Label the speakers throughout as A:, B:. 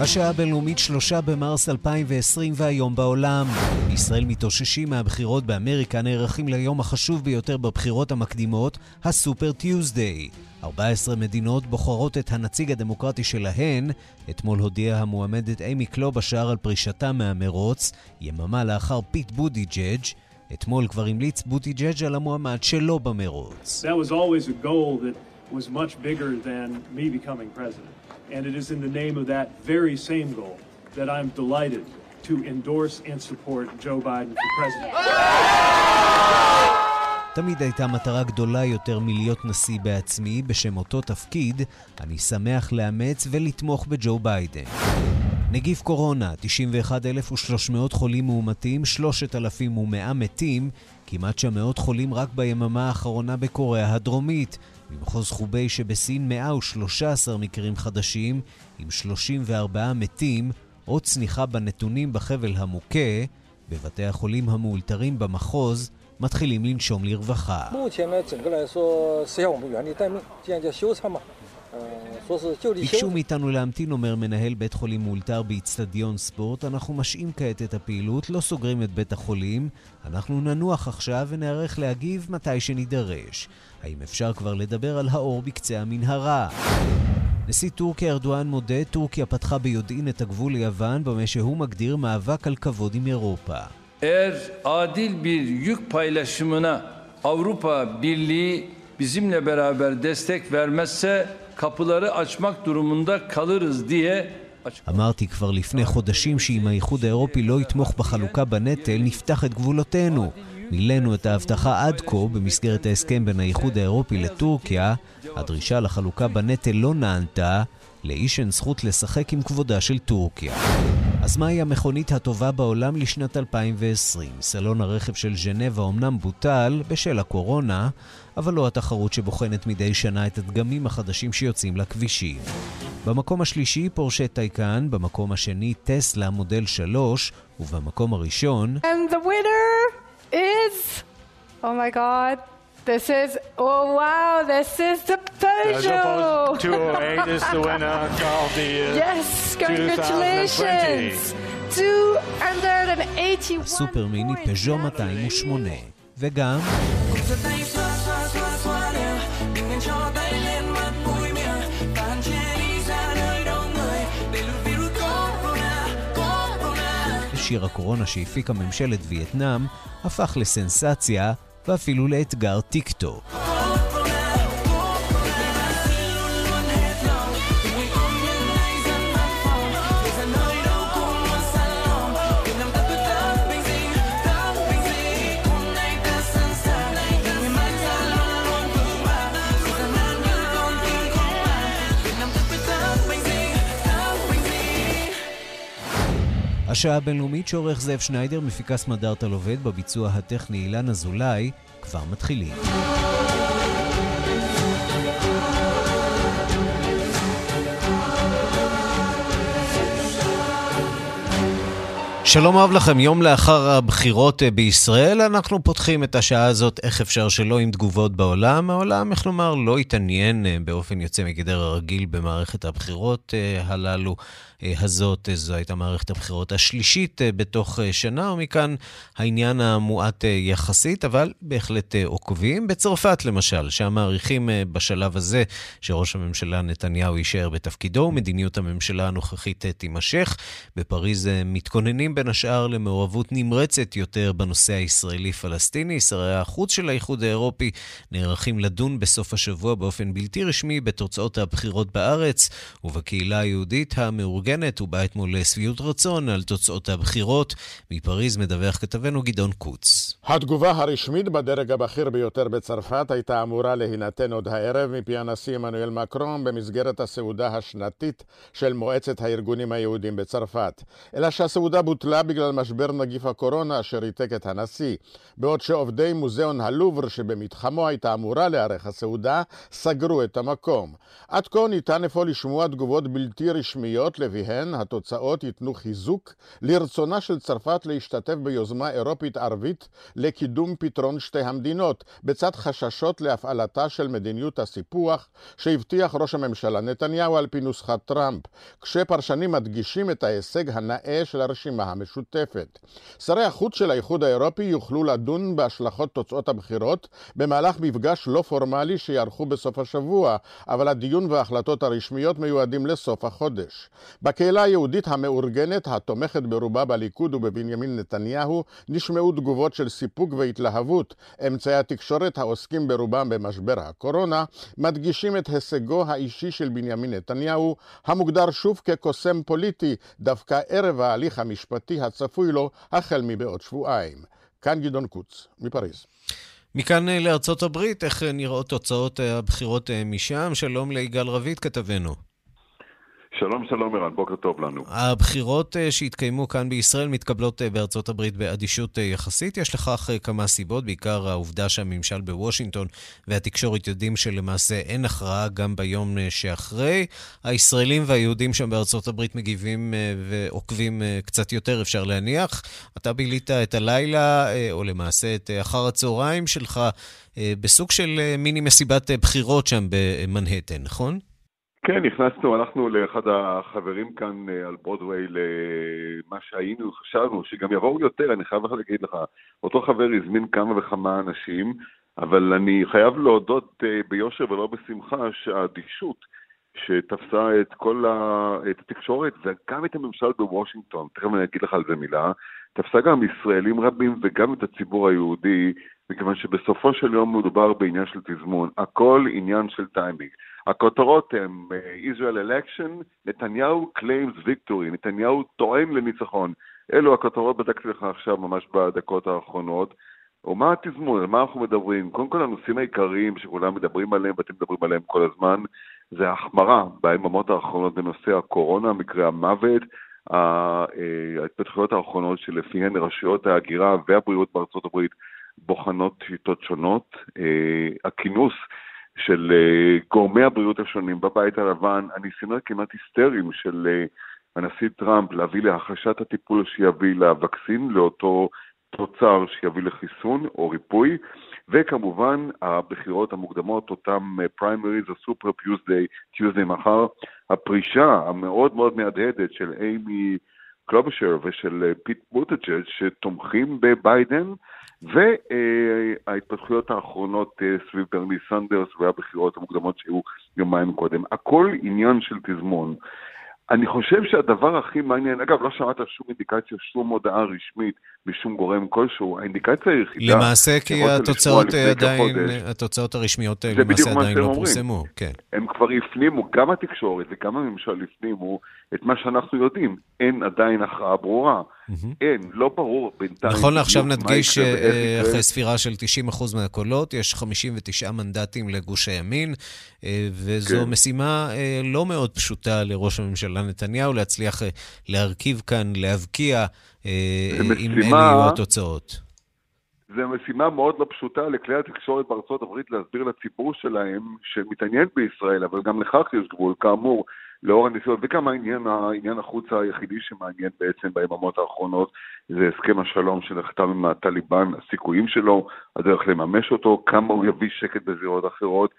A: השעה הבינלאומית שלושה במרס 2020 והיום בעולם. ישראל מתאוששים מהבחירות באמריקה נערכים ליום החשוב ביותר בבחירות המקדימות, ה Super Tuesday. 14 מדינות בוחרות את הנציג הדמוקרטי שלהן. אתמול הודיעה המועמדת אימי קלובשאר על פרישתה מהמרוץ, יממה לאחר פיט בוטיג'ג'. אתמול כבר המליץ בוטיג'ג' על המועמד שלו במרוץ. That was. And it is in the name of that very same goal that I'm delighted to endorse and support Joe Biden for president. תמיד הייתה מטרה גדולה יותר מלהיות נשיא בעצמי, בשם אותו תפקיד, אני שמח לאמץ ולתמוך בג'ו ביידן. נגיף קורונה, 91,300 חולים מאומתים, 3,100 מתים, כמעט 900 חולים רק ביממה האחרונה בקוריאה הדרומית. במחוז חובי שבסין 113 מקרים חדשים, עם 34 מתים, עוד צניחה בנתונים בחבל המוכה, בבתי החולים המאולתרים במחוז מתחילים לנשום לרווחה. ביקשו מאיתנו להמתין, אומר מנהל בית חולים מאולתר באיצטדיון ספורט. אנחנו משעים כעת את הפעילות, לא סוגרים את בית החולים. אנחנו ננוח עכשיו ונערך להגיב מתי שנידרש. האם אפשר כבר לדבר על האור בקצה המנהרה? נשיא טורקיה ארדואן מודה, טורקיה פתחה ביודעין את הגבול ליוון במה שהוא מגדיר מאבק על כבוד עם אירופה. Eğer adil bir yük paylaşımına Avrupa Birliği bizimle beraber destek vermezse kapıları açmak durumunda kalırız diye אמרתי כבר לפני חודשים שאם האיחוד האירופי לא יתמוך בחלוקה בנטל, נפתח את גבולותינו. מילאנו את ההבטחה עד כה במסגרת ההסכם בין האיחוד האירופי לטורקיה. הדרישה לחלוקה בנטל לא נענתה, לאיש אין זכות לשחק עם כבודה של טורקיה. אז מהי המכונית הטובה בעולם לשנת 2020? סלון הרכב של ז'נבה אומנם בוטל בשל הקורונה, אבל לא התחרות שבוחנת מדי שנה את הדגמים החדשים שיוצאים לכבישים. במקום השלישי פורשה טייקן, במקום השני טסלה מודל 3, ובמקום הראשון... And the winner is... Oh my god. This is, oh wow, this is the Peugeot! 208 is the winner of the Yes, congratulations! 281. הסופר מיני פז'ו 208. וגם... שיר הקורונה שהפיקה ממשלת וייטנאם הפך לסנסציה ואפילו לאתגר טיק השעה הבינלאומית שעורך זאב שניידר, מפיקה סמדארטה לובד, בביצוע הטכני אילן אזולאי, כבר מתחילים. שלום רב לכם, יום לאחר הבחירות אה, בישראל, אנחנו פותחים את השעה הזאת, איך אפשר שלא, עם תגובות בעולם. העולם, איך לומר, לא התעניין אה, באופן יוצא מגדר הרגיל במערכת הבחירות אה, הללו. אה, הזאת. אה, זו הייתה מערכת הבחירות השלישית אה, בתוך שנה, ומכאן העניין המועט יחסית, אבל בהחלט עוקבים. בצרפת למשל, שם מעריכים בשלב הזה שראש הממשלה נתניהו יישאר בתפקידו, ומדיניות הממשלה הנוכחית תימשך. בפריז מתכוננים בין השאר למעורבות נמרצת יותר בנושא הישראלי-פלסטיני. שרי החוץ של האיחוד האירופי נערכים לדון בסוף השבוע באופן בלתי רשמי בתוצאות הבחירות בארץ ובקהילה היהודית המאורגנת. מאורגנת ובא אתמול לשביעות רצון על תוצאות הבחירות. מפריז מדווח כתבנו גדעון קוץ.
B: התגובה הרשמית בדרג הבכיר ביותר בצרפת הייתה אמורה להינתן עוד הערב מפי הנשיא עמנואל מקרון במסגרת הסעודה השנתית של מועצת הארגונים היהודים בצרפת. אלא שהסעודה בוטלה בגלל משבר נגיף הקורונה אשר ריתק את הנשיא, בעוד שעובדי מוזיאון הלובר שבמתחמו הייתה אמורה לארח הסעודה, סגרו את המקום. עד כה ניתן אפוא לשמוע תגובות בלתי רשמיות, לפיהן התוצאות ייתנו חיזוק לרצונה של צרפת להשתתף ביוזמה אירופית ערבית לקידום פתרון שתי המדינות, בצד חששות להפעלתה של מדיניות הסיפוח שהבטיח ראש הממשלה נתניהו על פי נוסחת טראמפ, כשפרשנים מדגישים את ההישג הנאה של הרשימה המשותפת. שרי החוץ של האיחוד האירופי יוכלו לדון בהשלכות תוצאות הבחירות במהלך מפגש לא פורמלי שיערכו בסוף השבוע, אבל הדיון וההחלטות הרשמיות מיועדים לסוף החודש. בקהילה היהודית המאורגנת, התומכת ברובה בליכוד ובבנימין נתניהו, נשמעו תגובות של סיפוק והתלהבות. אמצעי התקשורת העוסקים ברובם במשבר הקורונה, מדגישים את הישגו האישי של בנימין נתניהו, המוגדר שוב כקוסם פוליטי, דווקא ערב ההליך המשפטי הצפוי לו החל מבעוד שבועיים. כאן גדעון קוץ, מפריז.
A: מכאן אה, לארצות הברית, איך אה, נראות תוצאות אה, הבחירות משם? שלום ליגאל רביד, כתבנו.
C: שלום, שלום ערן, בוקר טוב לנו.
A: הבחירות אה, שהתקיימו כאן בישראל מתקבלות אה, בארצות הברית באדישות אה, יחסית. יש לכך כמה סיבות, בעיקר העובדה שהממשל בוושינגטון והתקשורת יודעים שלמעשה אין הכרעה גם ביום שאחרי. הישראלים והיהודים שם בארצות הברית מגיבים ועוקבים קצת יותר, אפשר להניח. אתה בילית את הלילה, או למעשה את אחר הצהריים שלך, בסוג של מיני מסיבת בחירות שם במנהטן, נכון?
C: כן, נכנסנו, הלכנו לאחד החברים כאן אה, על ברודוויי למה שהיינו, חשבנו שגם יבואו יותר, אני חייב להגיד לך, אותו חבר הזמין כמה וכמה אנשים, אבל אני חייב להודות אה, ביושר ולא בשמחה שהאדישות שתפסה את כל ה... את התקשורת וגם את הממשל בוושינגטון, תכף אני אגיד לך על זה מילה, תפסה גם ישראלים רבים וגם את הציבור היהודי, מכיוון שבסופו של יום מדובר בעניין של תזמון, הכל עניין של טיימינג. הכותרות הן אה, Israel election, נתניהו claims victory, נתניהו טוען לניצחון. אלו הכותרות בדקתי לך עכשיו ממש בדקות האחרונות. ומה התזמון, על מה אנחנו מדברים? קודם כל הנושאים העיקריים שכולם מדברים עליהם ואתם מדברים עליהם כל הזמן, זה החמרה ביממות האחרונות בנושא הקורונה, מקרי המוות, אה, ההתפתחויות האחרונות שלפיהן רשויות ההגירה והבריאות בארצות הברית בוחנות שיטות שונות, אה, הכינוס של uh, גורמי הבריאות השונים בבית הלבן, הניסיונות כמעט היסטריים של uh, הנשיא טראמפ להביא להחשת הטיפול שיביא לווקסין, לאותו תוצר שיביא לחיסון או ריפוי, וכמובן הבחירות המוקדמות, אותם פריימריז, ה Super Tuesday, Tuesday מחר, הפרישה המאוד מאוד מהדהדת של אימי קלובשר ושל פיט בוטיג'ג' שתומכים בביידן, וההתפתחויות האחרונות אה, סביב ברני סנדרס והבחירות המוקדמות שהיו יומיים קודם. הכל עניין של תזמון. אני חושב שהדבר הכי מעניין, אגב, לא שמעת שום אינדיקציה, שום הודעה רשמית משום גורם כלשהו, האינדיקציה היחידה...
A: למעשה, כי התוצאות עדיין, התוצאות הרשמיות למעשה עדיין לא פורסמו, כן.
C: הם כבר הפנימו, גם התקשורת וגם הממשל הפנימו את מה שאנחנו יודעים, אין עדיין הכרעה ברורה. אין, לא ברור בינתיים.
A: נכון לעכשיו נדגיש שאחרי ספירה של 90% מהקולות, יש 59 מנדטים לגוש הימין, אה, וזו כן. משימה אה, לא מאוד פשוטה לראש הממשלה נתניהו, להצליח אה, להרכיב כאן, להבקיע, אם אלה יהיו התוצאות.
C: זו משימה מאוד לא פשוטה לכלי התקשורת בארצות הברית להסביר לציבור שלהם שמתעניין בישראל, אבל גם לכך יש גבול, כאמור. לאור הנסיעות, וגם העניין, העניין החוץ היחידי שמעניין בעצם ביממות האחרונות זה הסכם השלום שנחתם עם הטליבן, הסיכויים שלו, הדרך לממש אותו, כמה הוא יביא שקט בזירות אחרות.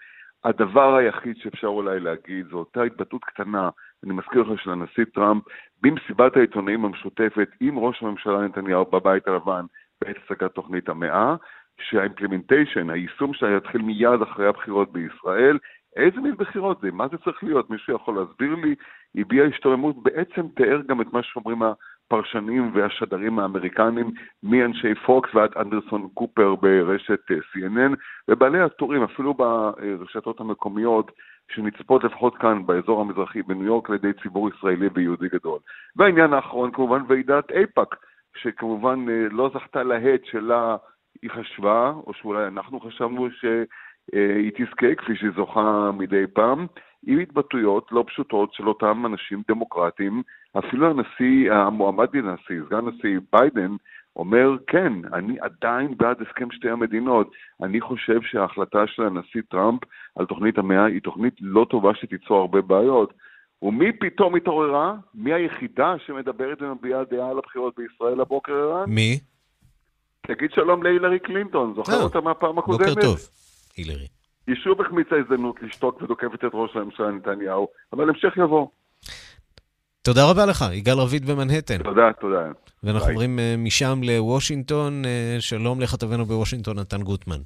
C: הדבר היחיד שאפשר אולי להגיד זו אותה התבטאות קטנה, אני מזכיר לך, של הנשיא טראמפ, במסיבת העיתונאים המשותפת עם ראש הממשלה נתניהו בבית הלבן בעת הצגת תוכנית המאה, שה implementation, היישום שלה יתחיל מיד אחרי הבחירות בישראל, איזה מין בחירות זה? מה זה צריך להיות? מישהו יכול להסביר לי? הביע השתוממות, בעצם תיאר גם את מה שאומרים הפרשנים והשדרים האמריקנים, מאנשי פוקס ועד אנדרסון קופר ברשת אה, CNN, ובעלי הטורים, אפילו ברשתות המקומיות, שנצפות לפחות כאן באזור המזרחי בניו יורק על ידי ציבור ישראלי ויהודי גדול. והעניין האחרון כמובן ועידת אייפאק, שכמובן אה, לא זכתה להד שלה היא חשבה, או שאולי אנחנו חשבנו ש... אה, תזכה כפי שהיא זוכה מדי פעם. עם התבטאויות לא פשוטות של אותם אנשים דמוקרטיים. אפילו הנשיא, המועמד לנשיא, סגן הנשיא ביידן, אומר, כן, אני עדיין בעד הסכם שתי המדינות. אני חושב שההחלטה של הנשיא טראמפ על תוכנית המאה היא תוכנית לא טובה שתיצור הרבה בעיות. ומי פתאום התעוררה? מי היחידה שמדברת ומביעה דעה על הבחירות בישראל הבוקר, ערן?
A: מי?
C: תגיד שלום להילרי קלינטון, זוכר אה, אותה מהפעם הקודמת?
A: בוקר טוב, הילרי.
C: היא שוב החמיצה הזדמנות לשתוק ודוקפת את ראש הממשלה נתניהו, אבל המשך יבוא.
A: תודה רבה לך, יגאל רביד במנהטן.
C: תודה, תודה.
A: ואנחנו ביי. עוברים uh, משם לוושינגטון. Uh, שלום לכתבנו בוושינגטון, נתן גוטמן.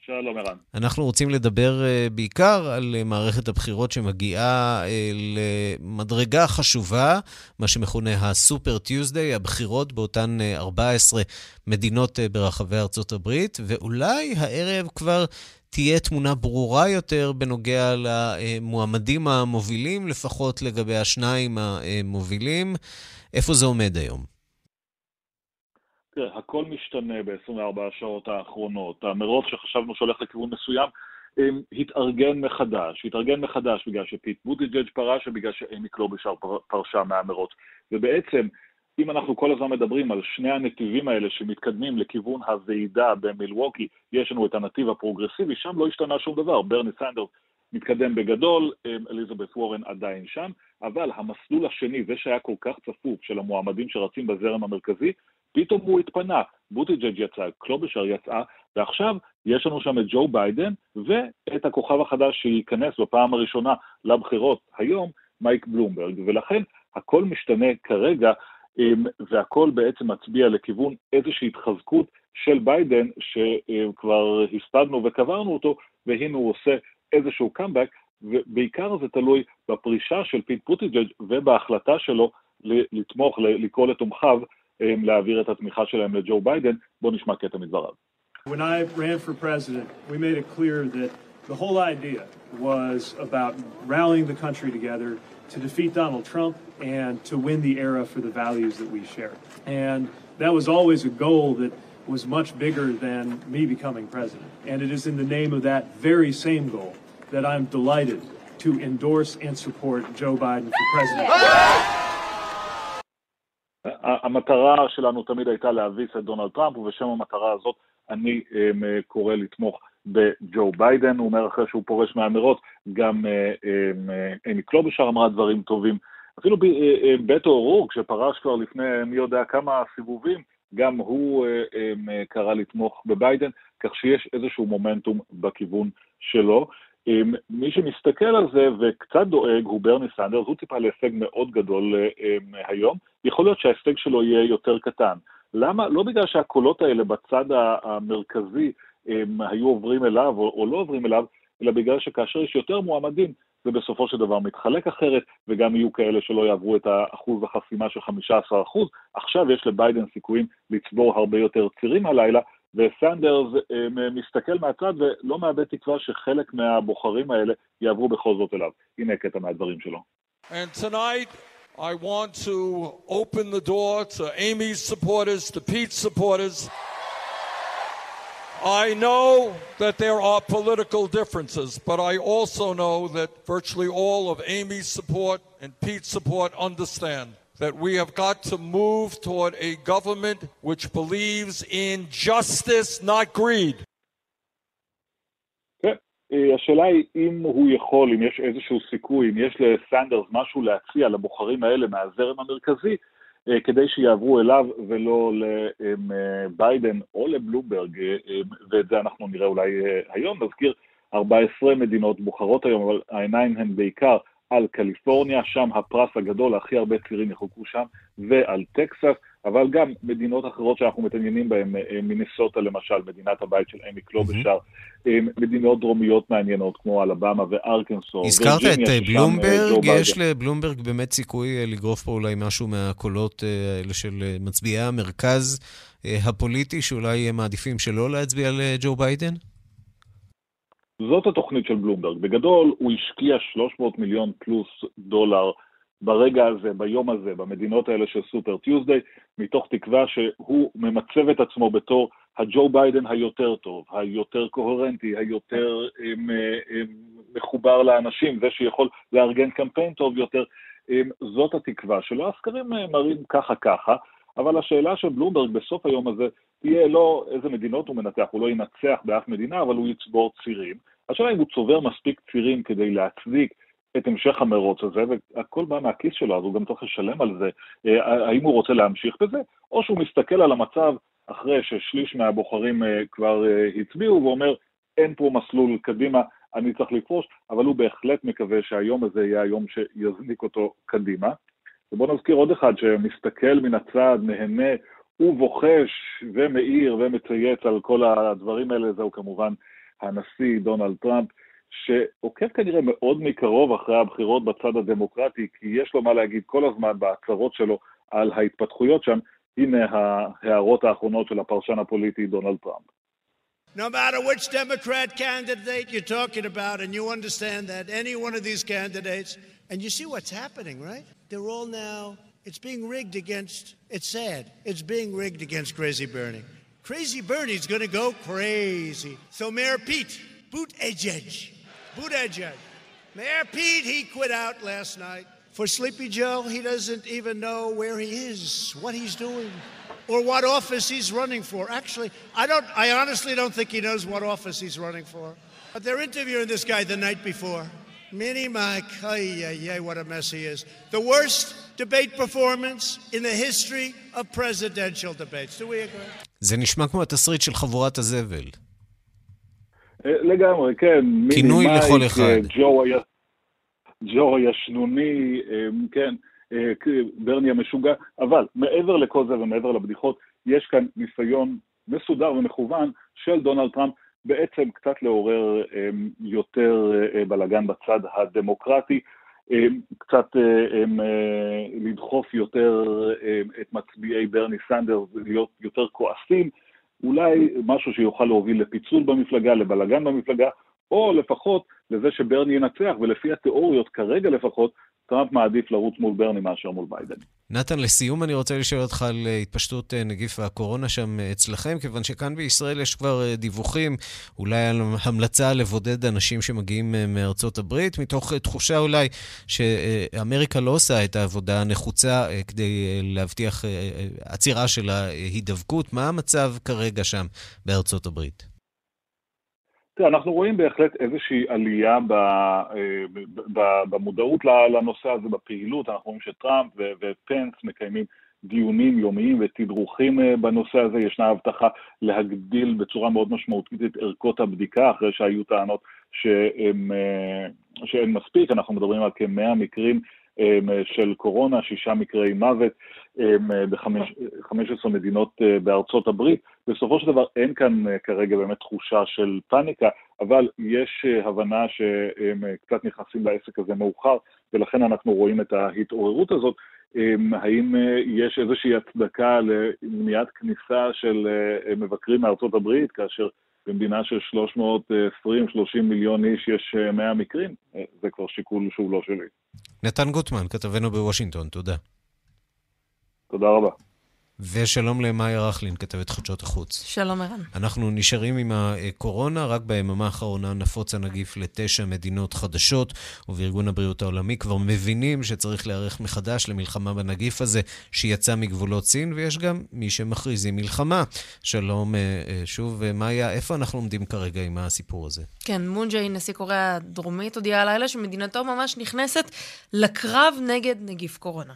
D: שלום, ערן.
A: אנחנו רוצים לדבר uh, בעיקר על מערכת הבחירות שמגיעה למדרגה חשובה, מה שמכונה הסופר טיוזדיי, הבחירות באותן uh, 14 מדינות ברחבי ארצות הברית, ואולי הערב כבר תהיה תמונה ברורה יותר בנוגע למועמדים המובילים, לפחות לגבי השניים המובילים. איפה זה עומד היום?
D: תראה, הכל משתנה ב-24 השעות האחרונות. המרוץ שחשבנו שהולך לכיוון מסוים, התארגן מחדש, התארגן מחדש בגלל שפיט בוטיג'ג' פרש ובגלל שאמי קלובשר פרשה מהמרוץ. ובעצם אם אנחנו כל הזמן מדברים על שני הנתיבים האלה שמתקדמים לכיוון הוועידה במילווקי, יש לנו את הנתיב הפרוגרסיבי, שם לא השתנה שום דבר. ברני סנדרס מתקדם בגדול, אליזבת וורן עדיין שם, אבל המסלול השני, זה שהיה כל כך צפוף של המועמדים שרצים בזרם המרכזי, פתאום הוא התפנה. בוטיג'ג' יצא, קלובשר יצאה, ועכשיו יש לנו שם את ג'ו ביידן ואת הכוכב החדש שייכנס בפעם הראשונה לבחירות היום, מייק בלומברג, ולכן הכל משתנה כרגע והכל בעצם מצביע לכיוון איזושהי התחזקות של ביידן, שכבר הספדנו וקברנו אותו, והנה הוא עושה איזשהו קאמבק, ובעיקר זה תלוי בפרישה של פיט בוטיג'ג' ובהחלטה שלו לתמוך, לקרוא לתומכיו להעביר את התמיכה שלהם לג'ו ביידן. בואו נשמע קטע מדבריו.
E: When I ran for president, we made it clear that the whole idea was about rallying the country together to defeat Donald Trump and to win the era for the values that we share. And that was always a goal that was much bigger than me becoming president. And it is in the name of that very same goal that I'm delighted to endorse and support Joe Biden for president.
D: המטרה שלנו תמיד הייתה להביס את דונלד טראמפ, ובשם המטרה הזאת אני קורא לתמוך בג'ו ביידן, הוא אומר אחרי שהוא פורש מהמרוץ, גם אה, אה, אמי קלובשר אמרה דברים טובים. אפילו אה, בטו אורורק, שפרש כבר לפני מי יודע כמה סיבובים, גם הוא קרא לתמוך בביידן, כך שיש איזשהו מומנטום בכיוון שלו. מי שמסתכל על זה וקצת דואג הוא ברני סנדרס, הוא ציפה להישג מאוד גדול היום. יכול להיות שההישג שלו יהיה יותר קטן. למה? לא בגלל שהקולות האלה בצד המרכזי הם היו עוברים אליו או, או לא עוברים אליו, אלא בגלל שכאשר יש יותר מועמדים, זה בסופו של דבר מתחלק אחרת, וגם יהיו כאלה שלא יעברו את האחוז החסימה של 15%. עכשיו יש לביידן סיכויים לצבור הרבה יותר צירים הלילה, וסנדרס מסתכל מהצד ולא מאבד תקווה שחלק מהבוחרים האלה יעברו בכל זאת אליו. הנה קטע מהדברים שלו. And tonight I want to open the door to Amy's supporters, to Pete's supporters. I know that there are political differences, but I also know that virtually all of Amy's support and Pete's support understand that we have got to move toward a government which believes in justice, not greed. השאלה היא אם הוא יכול, אם יש איזשהו סיכוי, אם יש לסנדרס משהו להציע לבוחרים האלה מהזרם המרכזי, אה, כדי שיעברו אליו ולא לביידן או לבלומברג, אה, אה, ואת זה אנחנו נראה אולי היום. נזכיר, 14 מדינות בוחרות היום, אבל העיניים הן בעיקר על קליפורניה, שם הפרס הגדול, הכי הרבה צעירים יחוקו שם, ועל טקסס. אבל גם מדינות אחרות שאנחנו מתעניינים בהן, אה, מיניסוטה למשל, מדינת הבית של אמי קלובשר, mm-hmm. מדינות דרומיות מעניינות כמו אלבמה וארקנסו.
A: הזכרת את אה, בלומברג, יש לבלומברג באמת סיכוי לגרוף פה אולי משהו מהקולות האלה של מצביעי המרכז הפוליטי, שאולי מעדיפים שלא להצביע לג'ו ביידן?
D: זאת התוכנית של בלומברג. בגדול, הוא השקיע 300 מיליון פלוס דולר ברגע הזה, ביום הזה, במדינות האלה של Super Tuesday, מתוך תקווה שהוא ממצב את עצמו בתור הג'ו ביידן היותר טוב, היותר קוהרנטי, היותר הם, הם, מחובר לאנשים, זה שיכול לארגן קמפיין טוב יותר, זאת התקווה שלו. הסקרים מראים ככה ככה, אבל השאלה של בלומברג בסוף היום הזה תהיה לא איזה מדינות הוא מנצח, הוא לא ינצח באף מדינה, אבל הוא יצבור צירים. השאלה אם הוא צובר מספיק צירים כדי להצדיק את המשך המרוץ הזה, והכל בא מהכיס שלו, אז הוא גם צריך לשלם על זה, אה, האם הוא רוצה להמשיך בזה, או שהוא מסתכל על המצב אחרי ששליש מהבוחרים אה, כבר אה, הצביעו ואומר, אין פה מסלול קדימה, אני צריך לפרוש, אבל הוא בהחלט מקווה שהיום הזה יהיה היום שיזניק אותו קדימה. ובואו נזכיר עוד אחד שמסתכל מן הצד, נהנה ובוחש ומעיר ומצייץ על כל הדברים האלה, זהו כמובן הנשיא דונלד טראמפ, שעוקב כנראה מאוד מקרוב אחרי הבחירות בצד הדמוקרטי, כי יש לו מה להגיד כל הזמן בהצהרות שלו על ההתפתחויות שם. הנה ההערות האחרונות של הפרשן הפוליטי דונלד טראמפ. No matter which Democrat candidate you're talking about, and you understand that any one of these candidates, and you see what's happening, right? They're all now, it's being rigged against, it's sad, it's being rigged against Crazy Bernie. Crazy Bernie's gonna go crazy. So Mayor Pete, Boot Edge, Boot Edge, Mayor Pete, he quit out last night. For Sleepy Joe, he doesn't even know where he is, what he's doing, or what office he's running for. Actually, I don't I honestly don't think he knows what office he's running for. But they're interviewing this guy the night before. Mini Mike, ay, ay, ay, what a mess he is. The worst debate performance in the history of presidential debates. Do we agree?
A: זה נשמע כמו התסריט של חבורת הזבל.
D: אה, לגמרי, כן.
A: כינוי לכל אה, אחד.
D: ג'ו הישנוני, אה, כן, ברני המשוגע, אבל מעבר לכל זה ומעבר לבדיחות, יש כאן ניסיון מסודר ומכוון של דונלד טראמפ בעצם קצת לעורר יותר בלאגן בצד הדמוקרטי. קצת לדחוף יותר את מצביעי ברני סנדרס, להיות יותר כועסים, אולי משהו שיוכל להוביל לפיצול במפלגה, לבלגן במפלגה, או לפחות לזה שברני ינצח, ולפי התיאוריות כרגע לפחות, טראמפ מעדיף לרוץ מול ברני מאשר מול ביידן.
A: נתן, לסיום אני רוצה לשאול אותך על אה, התפשטות אה, נגיף הקורונה שם אה, אצלכם, כיוון שכאן בישראל יש כבר דיווחים, אולי על המלצה לבודד אנשים שמגיעים מארצות הברית, מתוך תחושה אולי שאמריקה לא עושה את העבודה הנחוצה כדי להבטיח עצירה של ההידבקות. מה המצב כרגע שם בארצות הברית?
D: תראה, אנחנו רואים בהחלט איזושהי עלייה במודעות לנושא הזה, בפעילות, אנחנו רואים שטראמפ ופנס מקיימים דיונים יומיים ותדרוכים אה, בנושא הזה, ישנה הבטחה להגדיל בצורה מאוד משמעותית את ערכות הבדיקה, אחרי שהיו טענות שהם, אה, שאין מספיק, אנחנו מדברים על כמאה מקרים של קורונה, שישה מקרי מוות ב-15 מדינות אה, בארצות הברית. בסופו של דבר אין כאן אה, כרגע באמת תחושה של פאניקה, אבל יש אה, הבנה שהם קצת נכנסים לעסק הזה מאוחר, ולכן אנחנו רואים את ההתעוררות הזאת. האם יש איזושהי הצדקה למניעת כניסה של מבקרים מארצות הברית, כאשר במדינה של 320-30 מיליון איש יש 100 מקרים? זה כבר שיקול שהוא לא שלי.
A: נתן גוטמן, כתבנו בוושינגטון, תודה.
D: תודה רבה.
A: ושלום למאיה רכלין, כתבת חדשות החוץ.
F: שלום ערן.
A: אנחנו נשארים עם הקורונה, רק ביממה האחרונה נפוץ הנגיף לתשע מדינות חדשות, ובארגון הבריאות העולמי כבר מבינים שצריך להיערך מחדש למלחמה בנגיף הזה שיצא מגבולות סין, ויש גם מי שמכריזים מלחמה. שלום אה, אה, שוב, אה, מאיה, איפה אנחנו עומדים כרגע עם הסיפור הזה?
F: כן, מונג'יי, נשיא קוריאה הדרומית, הודיע הלילה שמדינתו ממש נכנסת לקרב נגד נגיף קורונה.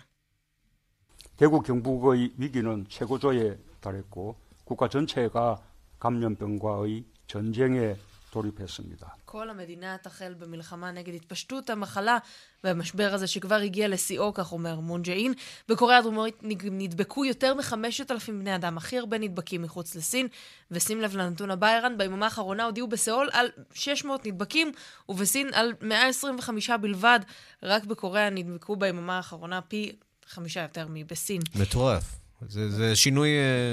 G: 대구 경북의 위기는 최고조에 달했고 국가 전체가 감염병과의 전쟁에 돌입했습니다.
F: כל המדינה תחל במלחמה נגד התפשטות המחלה והמשבר הזה שכבר הגיע לשיאו, כך אומר מון ג'אין. בקוריאה הדרומית נדבקו יותר מחמשת אלפים בני אדם, הכי הרבה נדבקים מחוץ לסין. ושים לב לנתון הבא, ערן, ביממה האחרונה הודיעו בסיאול על 600 נדבקים, ובסין על 125 בלבד. רק בקוריאה נדבקו ביממה האחרונה פי חמישה יותר מבסין.
A: מטורף. זה, זה שינוי,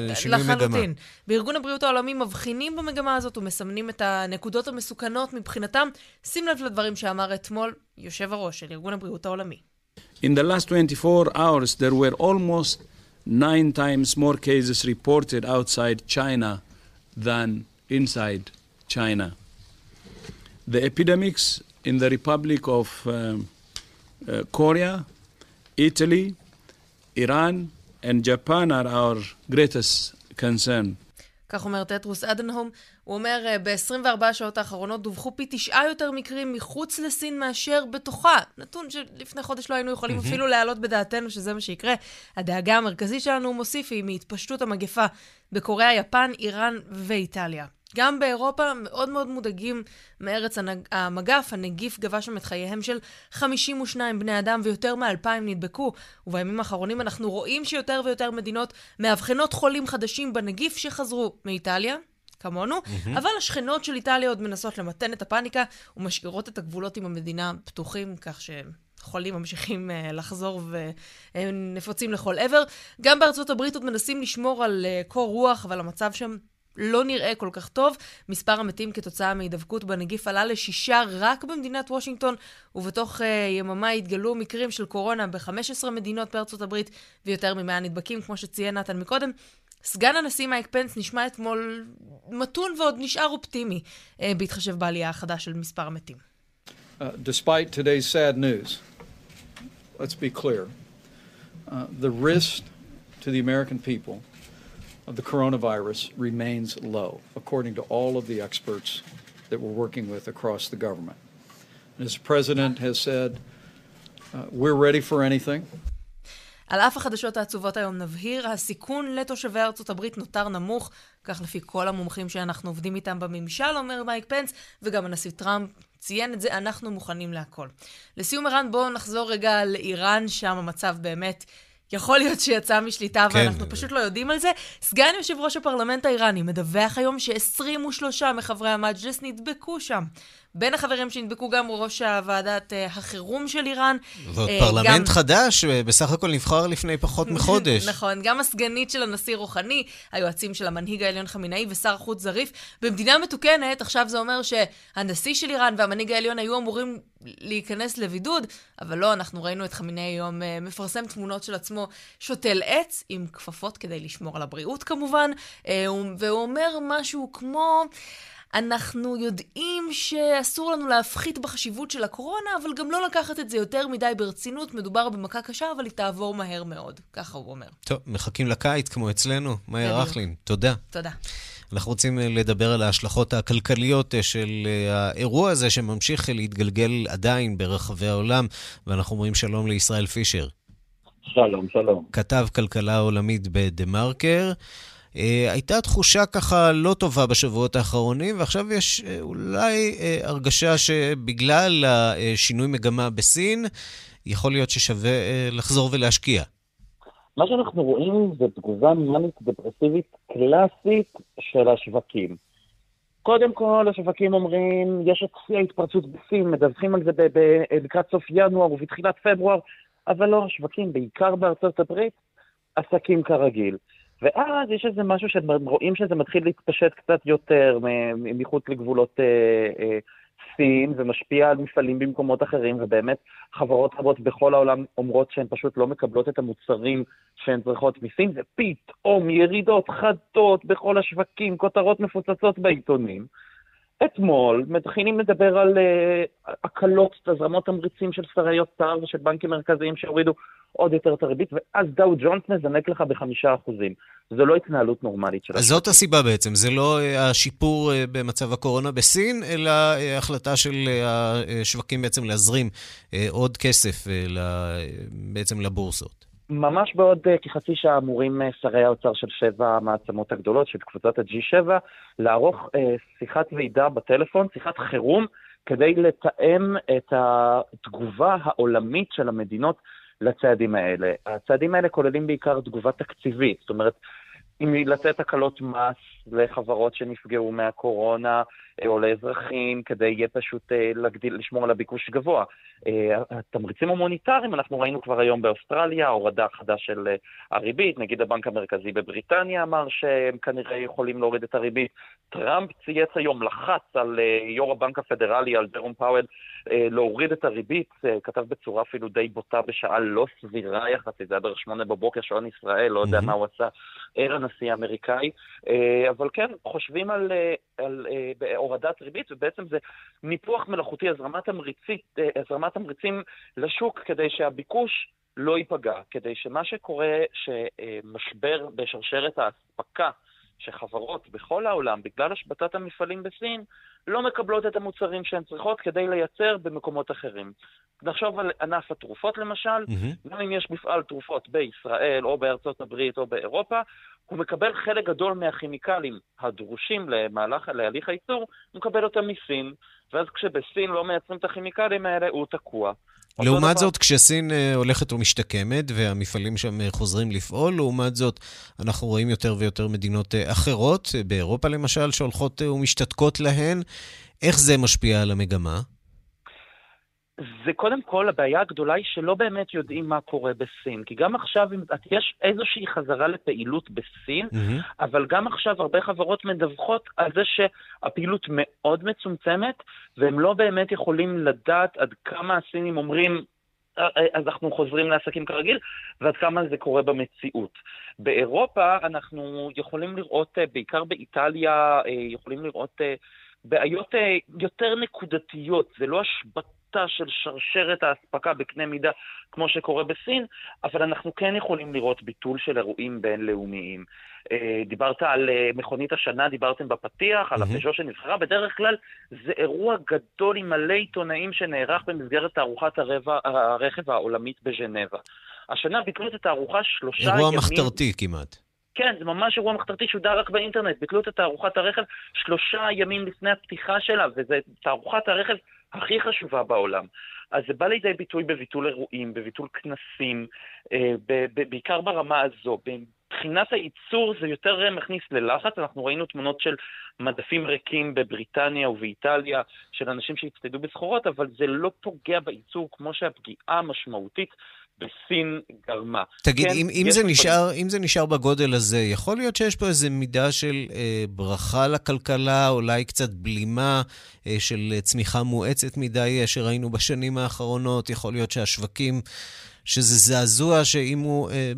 A: אה, שינוי לחלוטין. מגמה. לחלוטין.
F: בארגון הבריאות העולמי מבחינים במגמה הזאת ומסמנים את הנקודות המסוכנות מבחינתם. שים לב לדברים שאמר אתמול יושב הראש של ארגון הבריאות העולמי.
H: In the last 24 hours there were almost nine times more cases reported outside China than inside China. The epidemics in the Republic of um, uh, Korea, Italy, Iran, and Japan are our greatest concern.
F: כך אומר טטרוס אדנהום. הוא אומר, אה, ב-24 השעות האחרונות דווחו פי תשעה יותר מקרים מחוץ לסין מאשר בתוכה. נתון שלפני חודש לא היינו יכולים mm-hmm. אפילו להעלות בדעתנו שזה מה שיקרה. הדאגה המרכזית שלנו, הוא מוסיף, היא מהתפשטות המגפה בקוריאה, יפן, איראן ואיטליה. גם באירופה מאוד מאוד מודאגים מארץ הנג... המגף. הנגיף גבה שם את חייהם של 52 בני אדם ויותר מ-2,000 נדבקו. ובימים האחרונים אנחנו רואים שיותר ויותר מדינות מאבחנות חולים חדשים בנגיף שחזרו מאיטליה, כמונו, mm-hmm. אבל השכנות של איטליה עוד מנסות למתן את הפאניקה ומשאירות את הגבולות עם המדינה פתוחים, כך ש... חולים ממשיכים uh, לחזור ונפוצים לכל עבר. גם בארצות הברית עוד מנסים לשמור על uh, קור רוח, אבל המצב שם לא נראה כל כך טוב. מספר המתים כתוצאה מהידבקות בנגיף עלה לשישה רק במדינת וושינגטון, ובתוך uh, יממה התגלו מקרים של קורונה ב-15 מדינות בארצות הברית, ויותר מ-100 נדבקים, כמו שציין נתן מקודם. סגן הנשיא מייק פנס נשמע אתמול מתון ועוד נשאר אופטימי, uh, בהתחשב בעלייה החדה של מספר המתים.
I: Uh, uh, to the American people of the coronavirus remains low, according to all of the experts that we're working with across the government. And as the President has said, uh, we're ready for anything.
F: על אף החדשות העצובות היום נבהיר, הסיכון לתושבי ארצות הברית נותר נמוך, כך לפי כל המומחים שאנחנו עובדים איתם בממשל, אומר מייק פנס, וגם הנשיא טראמפ ציין את זה, אנחנו מוכנים להכל. לסיום ערן, בואו נחזור רגע לאיראן, שם המצב באמת יכול להיות שיצא משליטה כן. ואנחנו פשוט לא יודעים על זה. סגן יושב ראש הפרלמנט האיראני מדווח היום ש-23 מחברי המג'לס נדבקו שם. בין החברים שנדבקו גם ראש הוועדת uh, החירום של איראן.
A: uh, פרלמנט גם... חדש, בסך הכל נבחר לפני פחות מחודש.
F: נכון, גם הסגנית של הנשיא רוחני, היועצים של המנהיג העליון חמינאי ושר החוץ זריף. במדינה מתוקנת, עכשיו זה אומר שהנשיא של איראן והמנהיג העליון היו אמורים להיכנס לבידוד, אבל לא, אנחנו ראינו את חמינאי היום מפרסם תמונות של עצמו שותל עץ עם כפפות כדי לשמור על הבריאות כמובן, והוא אומר משהו כמו... אנחנו יודעים שאסור לנו להפחית בחשיבות של הקורונה, אבל גם לא לקחת את זה יותר מדי ברצינות. מדובר במכה קשה, אבל היא תעבור מהר מאוד. ככה הוא אומר.
A: טוב, מחכים לקיץ כמו אצלנו. מאיה רכלין, תודה.
F: תודה.
A: אנחנו רוצים אה, לדבר על ההשלכות הכלכליות אה, של אה, האירוע הזה, שממשיך להתגלגל עדיין ברחבי העולם, ואנחנו אומרים שלום לישראל פישר.
J: שלום, שלום.
A: כתב כלכלה עולמית בדה-מרקר. אה, הייתה תחושה ככה לא טובה בשבועות האחרונים, ועכשיו יש אה, אולי אה, הרגשה שבגלל השינוי מגמה בסין, יכול להיות ששווה לחזור ולהשקיע.
J: מה שאנחנו רואים זה תגובה מנית דפרסיבית קלאסית של השווקים. קודם כל, השווקים אומרים, יש את שיא ההתפרצות בסין, מדווחים על זה לקראת סוף ינואר ובתחילת פברואר, אבל לא, השווקים, בעיקר בארצות הברית, עסקים כרגיל. ואז יש איזה משהו שרואים שזה מתחיל להתפשט קצת יותר מחוץ לגבולות אה, אה, סין, ומשפיע על מפעלים במקומות אחרים, ובאמת חברות רבות בכל העולם אומרות שהן פשוט לא מקבלות את המוצרים שהן צריכות מסין, ופתאום ירידות חדות בכל השווקים, כותרות מפוצצות בעיתונים. אתמול מתחילים לדבר על uh, הקלות, תזרמות תמריצים של שרי אוצר ושל בנקים מרכזיים שהורידו עוד יותר את הריבית, ואז דאו ג'ונס מזנק לך בחמישה אחוזים. זו לא התנהלות נורמלית של
A: אז זאת הסיבה בעצם, זה לא אה, השיפור אה, במצב הקורונה בסין, אלא החלטה של השווקים בעצם להזרים עוד כסף בעצם לבורסות.
J: ממש בעוד כחצי שעה אמורים שרי האוצר של שבע המעצמות הגדולות, של קבוצת ה-G7, לערוך שיחת ועידה בטלפון, שיחת חירום, כדי לתאם את התגובה העולמית של המדינות לצעדים האלה. הצעדים האלה כוללים בעיקר תגובה תקציבית, זאת אומרת, אם לתת הקלות מס לחברות שנפגעו מהקורונה, אה, או לאזרחים, כדי יהיה פשוט אה, להגדיל, לשמור על הביקוש גבוה. אה, התמריצים המוניטריים, אנחנו ראינו כבר היום באוסטרליה, הורדה חדה של הריבית, נגיד הבנק המרכזי בבריטניה אמר שהם כנראה יכולים להוריד את הריבית. טראמפ צייץ היום, לחץ על יו"ר הבנק הפדרלי, על דרום פאוול, להוריד את הריבית, כתב בצורה אפילו די בוטה בשעה לא סבירה יחסית, זה היה בערך שמונה בבוקר, שעון ישראל, לא יודע מה הוא עשה, אל הנשיא האמריקאי, אה, אבל כן, חושבים על, אה, על הורדת ריבית, ובעצם זה ניפוח מלאכותי, הזרמת, תמריצית, הזרמת תמריצים לשוק כדי שהביקוש לא ייפגע, כדי שמה שקורה, שמשבר בשרשרת האספקה שחברות בכל העולם, בגלל השבתת המפעלים בסין, לא מקבלות את המוצרים שהן צריכות כדי לייצר במקומות אחרים. נחשוב על ענף התרופות למשל, mm-hmm. גם אם יש מפעל תרופות בישראל או בארצות הברית או באירופה, הוא מקבל חלק גדול מהכימיקלים הדרושים למהלך, להליך הייצור, הוא מקבל אותם מסין, ואז כשבסין לא מייצרים את הכימיקלים האלה, הוא תקוע.
A: לעומת זאת, כשסין אה, הולכת ומשתקמת והמפעלים שם אה, חוזרים לפעול, לעומת זאת, אנחנו רואים יותר ויותר מדינות אה, אחרות, באירופה למשל, שהולכות ומשתתקות להן. איך זה משפיע על המגמה?
J: זה קודם כל, הבעיה הגדולה היא שלא באמת יודעים מה קורה בסין. כי גם עכשיו, יש איזושהי חזרה לפעילות בסין, mm-hmm. אבל גם עכשיו הרבה חברות מדווחות על זה שהפעילות מאוד מצומצמת, והם לא באמת יכולים לדעת עד כמה הסינים אומרים, אה, אה, אז אנחנו חוזרים לעסקים כרגיל, ועד כמה זה קורה במציאות. באירופה אנחנו יכולים לראות, אה, בעיקר באיטליה, יכולים לראות בעיות יותר נקודתיות, זה לא השבתה. של שרשרת האספקה בקנה מידה כמו שקורה בסין, אבל אנחנו כן יכולים לראות ביטול של אירועים בינלאומיים. אה, דיברת על אה, מכונית השנה, דיברתם בפתיח, על הפז'ו שנבחרה, בדרך כלל זה אירוע גדול עם מלא עיתונאים שנערך במסגרת תערוכת הרכב העולמית בז'נבה. השנה ביטלו את התערוכה שלושה
A: אירוע
J: ימים...
A: אירוע מחתרתי כמעט.
J: כן, זה ממש אירוע מחתרתי שודר רק באינטרנט. ביטלו את תערוכת הרכב שלושה ימים לפני הפתיחה שלה, וזו תערוכת הרכב הכי חשובה בעולם. אז זה בא לידי ביטוי בביטול אירועים, בביטול כנסים, אה, בעיקר ברמה הזו. מבחינת הייצור זה יותר מכניס ללחץ, אנחנו ראינו תמונות של מדפים ריקים בבריטניה ובאיטליה, של אנשים שהצטיידו בסחורות, אבל זה לא פוגע בייצור כמו שהפגיעה המשמעותית בסין גרמה.
A: תגיד, כן, אם, אם, זה נשאר, אם זה נשאר בגודל הזה, יכול להיות שיש פה איזו מידה של אה, ברכה לכלכלה, אולי קצת בלימה אה, של צמיחה מואצת מדי אה, שראינו בשנים האחרונות? יכול להיות שהשווקים, שזה זעזוע שאם הוא אה,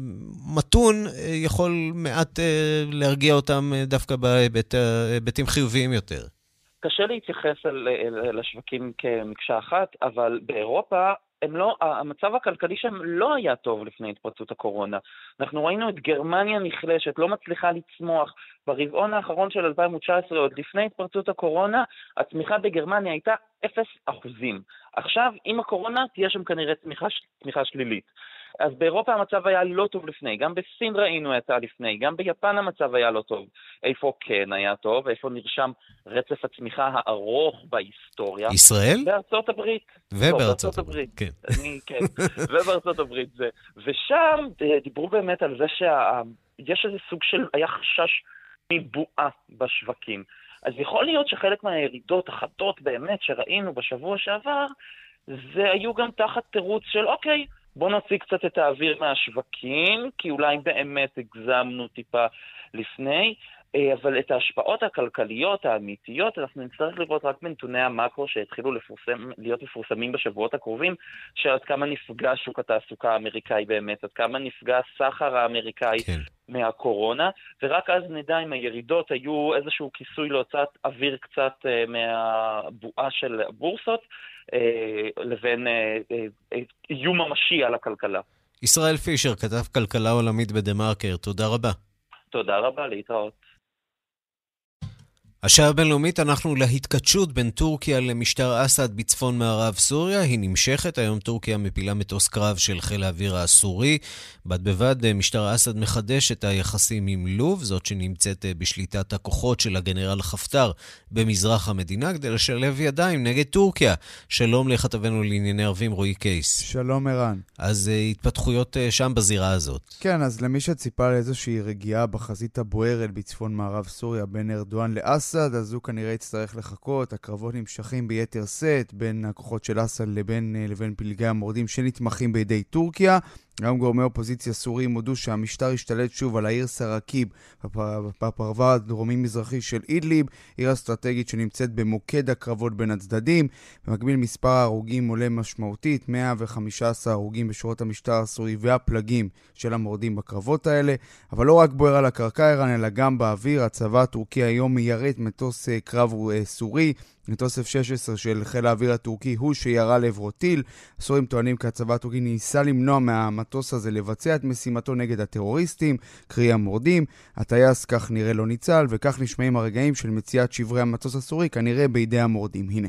A: מתון, אה, יכול מעט אה, להרגיע אותם אה, דווקא בהיבטים חיוביים יותר.
J: קשה להתייחס על, לשווקים כמקשה אחת, אבל באירופה הם לא, המצב הכלכלי שם לא היה טוב לפני התפרצות הקורונה. אנחנו ראינו את גרמניה נחלשת, לא מצליחה לצמוח. ברבעון האחרון של 2019, עוד לפני התפרצות הקורונה, הצמיחה בגרמניה הייתה 0 אחוזים. עכשיו, עם הקורונה, תהיה שם כנראה צמיחה, צמיחה שלילית. אז באירופה המצב היה לא טוב לפני, גם בסין ראינו את זה לפני, גם ביפן המצב היה לא טוב. איפה כן היה טוב, איפה נרשם רצף הצמיחה הארוך בהיסטוריה?
A: ישראל?
J: בארצות הברית.
A: ובארצות הברית, כן.
J: אני, כן, ובארצות הברית זה. ושם אה, דיברו באמת על זה שיש איזה סוג של, היה חשש מבועה בשווקים. אז יכול להיות שחלק מהירידות החדות באמת שראינו בשבוע שעבר, זה היו גם תחת תירוץ של אוקיי, בואו נוציא קצת את האוויר מהשווקים, כי אולי באמת הגזמנו טיפה לפני, אבל את ההשפעות הכלכליות האמיתיות אנחנו נצטרך לראות רק בנתוני המאקרו שהתחילו לפורסם, להיות מפורסמים בשבועות הקרובים, של עד כמה נפגע שוק התעסוקה האמריקאי באמת, עד כמה נפגע הסחר האמריקאי כן. מהקורונה, ורק אז נדע אם הירידות היו איזשהו כיסוי להוצאת אוויר קצת אה, מהבועה של הבורסות, אה, לבין איום ממשי על הכלכלה.
A: ישראל פישר, כתב כלכלה עולמית בדה-מרקר, תודה רבה.
J: תודה רבה, להתראות.
A: השעה הבינלאומית אנחנו להתכתשות בין טורקיה למשטר אסד בצפון מערב סוריה. היא נמשכת, היום טורקיה מפילה מטוס קרב של חיל האוויר הסורי. בד בבד משטר אסד מחדש את היחסים עם לוב, זאת שנמצאת בשליטת הכוחות של הגנרל חפטר במזרח המדינה, כדי לשלב ידיים נגד טורקיה. שלום לכתבנו לענייני ערבים רועי קייס.
K: שלום ערן.
A: אז uh, התפתחויות שם בזירה הזאת.
K: כן, אז למי שציפה לאיזושהי רגיעה בחזית הבוערת בצפון מערב סוריה בין ארדואן לאסד, אסד, אז הוא כנראה יצטרך לחכות. הקרבות נמשכים ביתר שאת בין הכוחות של אסד לבין, אה, לבין פלגי המורדים שנתמכים בידי טורקיה. גם גורמי אופוזיציה סוריים הודו שהמשטר השתלט שוב על העיר סראקיב בפרבר הדרומי-מזרחי של אידליב, עיר אסטרטגית שנמצאת במוקד הקרבות בין הצדדים. במקביל מספר ההרוגים עולה משמעותית, 115 הרוגים בשורות המשטר הסורי והפלגים של המורדים בקרבות האלה. אבל לא רק בוער על הקרקע איראן, אלא גם באוויר. הצבא הטורקי היום מיירט מטוס אה, קרב אה, סורי. מטוס F-16 של חיל האוויר הטורקי הוא שירה לעברו טיל. הסורים טוענים כי הצבא הטורקי ניסה למנוע מהמטוס הזה לבצע את משימתו נגד הטרוריסטים, קרי המורדים. הטייס כך נראה לא ניצל, וכך נשמעים הרגעים של מציאת שברי המטוס הסורי, כנראה בידי המורדים. הנה.